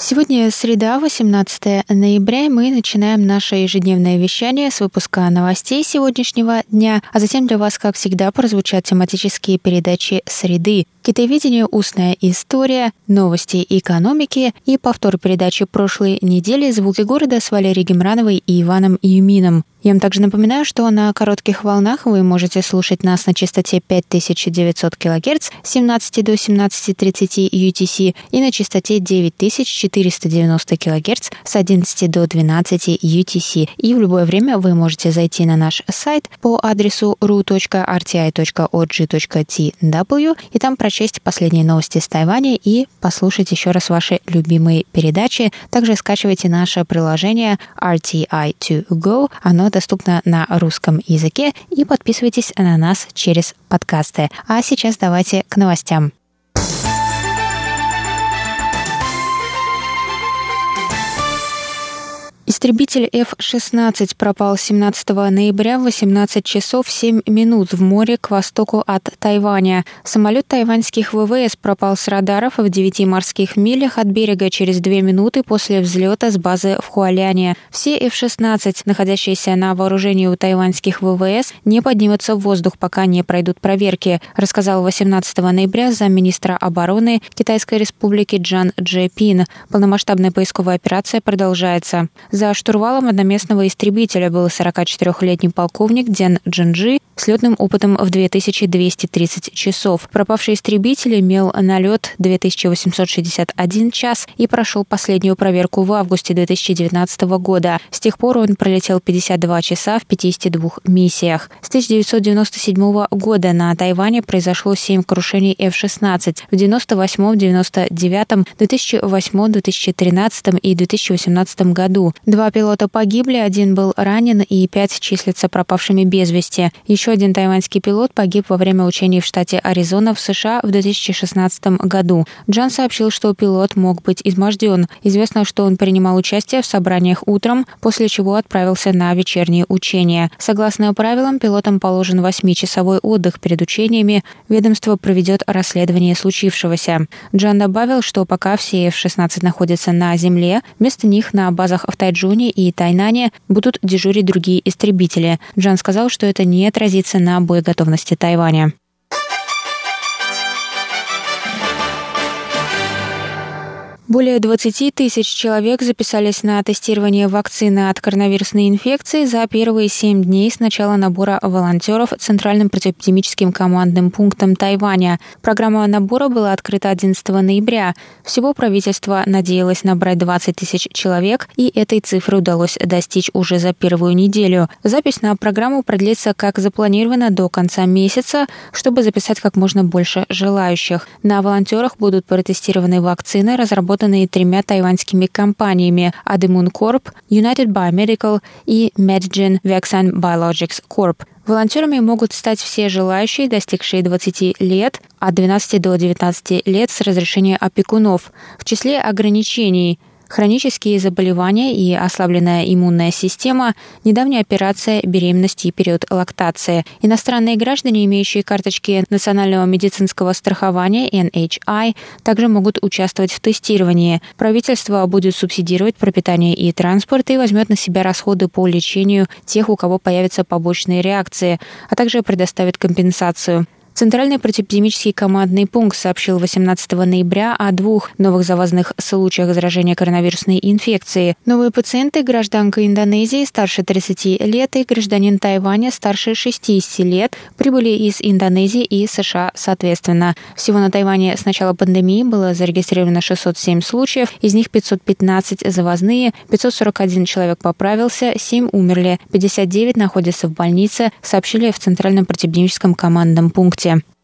Сегодня среда, 18 ноября, мы начинаем наше ежедневное вещание с выпуска новостей сегодняшнего дня, а затем для вас, как всегда, прозвучат тематические передачи «Среды», «Китайвидение. Устная история», «Новости экономики» и повтор передачи прошлой недели «Звуки города» с Валерией Гемрановой и Иваном Юмином. Я вам также напоминаю, что на коротких волнах вы можете слушать нас на частоте 5900 кГц с 17 до 17.30 UTC и на частоте 9490 кГц с 11 до 12 UTC. И в любое время вы можете зайти на наш сайт по адресу ru.rti.org.tw и там прочесть последние новости с Тайваня и послушать еще раз ваши любимые передачи. Также скачивайте наше приложение RTI2Go. Оно доступна на русском языке и подписывайтесь на нас через подкасты. А сейчас давайте к новостям. Истребитель F-16 пропал 17 ноября в 18 часов 7 минут в море к востоку от Тайваня. Самолет тайваньских ВВС пропал с радаров в 9 морских милях от берега через 2 минуты после взлета с базы в Хуаляне. Все F-16, находящиеся на вооружении у тайваньских ВВС, не поднимутся в воздух, пока не пройдут проверки, рассказал 18 ноября замминистра обороны Китайской республики Джан Джепин. Полномасштабная поисковая операция продолжается. За штурвалом одноместного истребителя. Был 44-летний полковник Ден Джинджи с летным опытом в 2230 часов. Пропавший истребитель имел налет 2861 час и прошел последнюю проверку в августе 2019 года. С тех пор он пролетел 52 часа в 52 миссиях. С 1997 года на Тайване произошло 7 крушений F-16 в 98, 99, 2008, 2013 и 2018 году. Два пилота погибли, один был ранен и пять числятся пропавшими без вести. Еще один тайваньский пилот погиб во время учений в штате Аризона в США в 2016 году. Джан сообщил, что пилот мог быть изможден. Известно, что он принимал участие в собраниях утром, после чего отправился на вечерние учения. Согласно правилам, пилотам положен 8-часовой отдых перед учениями. Ведомство проведет расследование случившегося. Джан добавил, что пока все F-16 находятся на земле, вместо них на базах в Тайджуне и Тайнане будут дежурить другие истребители. Джан сказал, что это не отразится на боеготовности Тайваня. Более 20 тысяч человек записались на тестирование вакцины от коронавирусной инфекции за первые 7 дней с начала набора волонтеров Центральным противоэпидемическим командным пунктом Тайваня. Программа набора была открыта 11 ноября. Всего правительство надеялось набрать 20 тысяч человек, и этой цифры удалось достичь уже за первую неделю. Запись на программу продлится, как запланировано, до конца месяца, чтобы записать как можно больше желающих. На волонтерах будут протестированы вакцины, разработанные разработанные тремя тайваньскими компаниями Ademun Corp, United Biomedical и Medgen Vaccine Biologics Corp. Волонтерами могут стать все желающие, достигшие 20 лет, от 12 до 19 лет с разрешения опекунов. В числе ограничений хронические заболевания и ослабленная иммунная система, недавняя операция, беременность и период лактации. Иностранные граждане, имеющие карточки Национального медицинского страхования NHI, также могут участвовать в тестировании. Правительство будет субсидировать пропитание и транспорт и возьмет на себя расходы по лечению тех, у кого появятся побочные реакции, а также предоставит компенсацию. Центральный противоэпидемический командный пункт сообщил 18 ноября о двух новых завозных случаях заражения коронавирусной инфекцией. Новые пациенты – гражданка Индонезии старше 30 лет и гражданин Тайваня старше 60 лет прибыли из Индонезии и США соответственно. Всего на Тайване с начала пандемии было зарегистрировано 607 случаев, из них 515 завозные, 541 человек поправился, 7 умерли, 59 находятся в больнице, сообщили в Центральном противоэпидемическом командном пункте. Здравствуйте.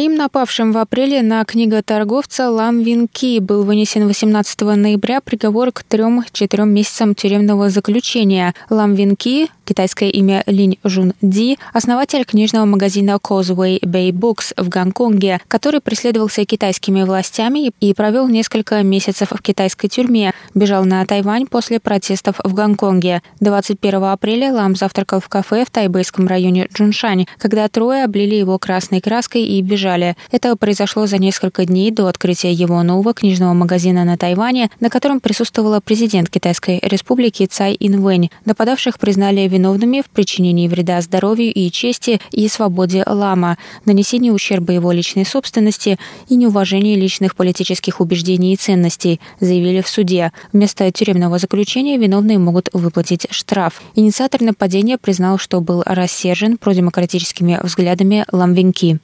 Троим напавшим в апреле на книготорговца Лам Вин Ки был вынесен 18 ноября приговор к трем-четырем месяцам тюремного заключения. Лам Вин Ки, китайское имя Линь Жун Ди, основатель книжного магазина Causeway Bay Books в Гонконге, который преследовался китайскими властями и провел несколько месяцев в китайской тюрьме, бежал на Тайвань после протестов в Гонконге. 21 апреля Лам завтракал в кафе в тайбэйском районе Джуншань, когда трое облили его красной краской и бежали. Это произошло за несколько дней до открытия его нового книжного магазина на Тайване, на котором присутствовала президент Китайской республики Цай Инвэнь. Нападавших признали виновными в причинении вреда здоровью и чести и свободе Лама, нанесении ущерба его личной собственности и неуважении личных политических убеждений и ценностей, заявили в суде. Вместо тюремного заключения виновные могут выплатить штраф. Инициатор нападения признал, что был рассержен продемократическими взглядами Ламвинки.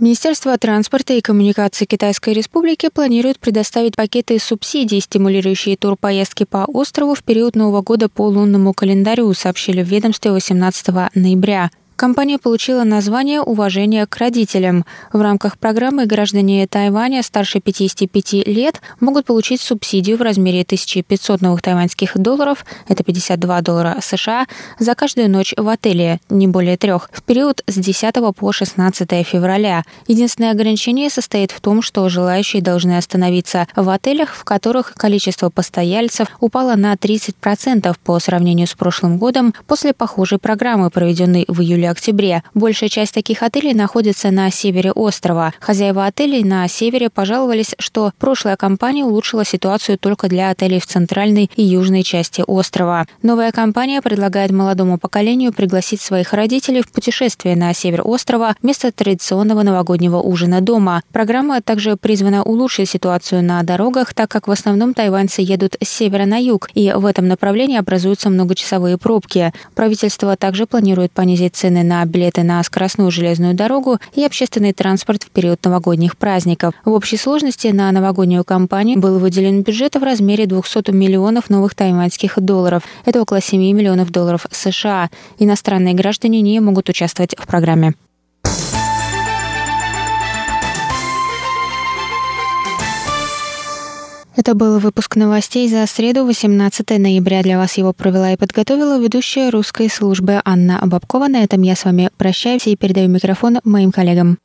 Министерство транспорта и коммуникации Китайской Республики планирует предоставить пакеты субсидий, стимулирующие турпоездки по острову в период Нового года по лунному календарю, сообщили в ведомстве 18 ноября. Компания получила название «Уважение к родителям». В рамках программы граждане Тайваня старше 55 лет могут получить субсидию в размере 1500 новых тайваньских долларов, это 52 доллара США, за каждую ночь в отеле, не более трех, в период с 10 по 16 февраля. Единственное ограничение состоит в том, что желающие должны остановиться в отелях, в которых количество постояльцев упало на 30% по сравнению с прошлым годом после похожей программы, проведенной в июле октябре. Большая часть таких отелей находится на севере острова. Хозяева отелей на севере пожаловались, что прошлая компания улучшила ситуацию только для отелей в центральной и южной части острова. Новая компания предлагает молодому поколению пригласить своих родителей в путешествие на север острова вместо традиционного новогоднего ужина дома. Программа также призвана улучшить ситуацию на дорогах, так как в основном тайваньцы едут с севера на юг, и в этом направлении образуются многочасовые пробки. Правительство также планирует понизить цены цены на билеты на скоростную железную дорогу и общественный транспорт в период новогодних праздников. В общей сложности на новогоднюю кампанию был выделен бюджет в размере 200 миллионов новых тайваньских долларов. Это около 7 миллионов долларов США. Иностранные граждане не могут участвовать в программе. Это был выпуск новостей за среду, 18 ноября. Для вас его провела и подготовила ведущая русской службы Анна Бабкова. На этом я с вами прощаюсь и передаю микрофон моим коллегам.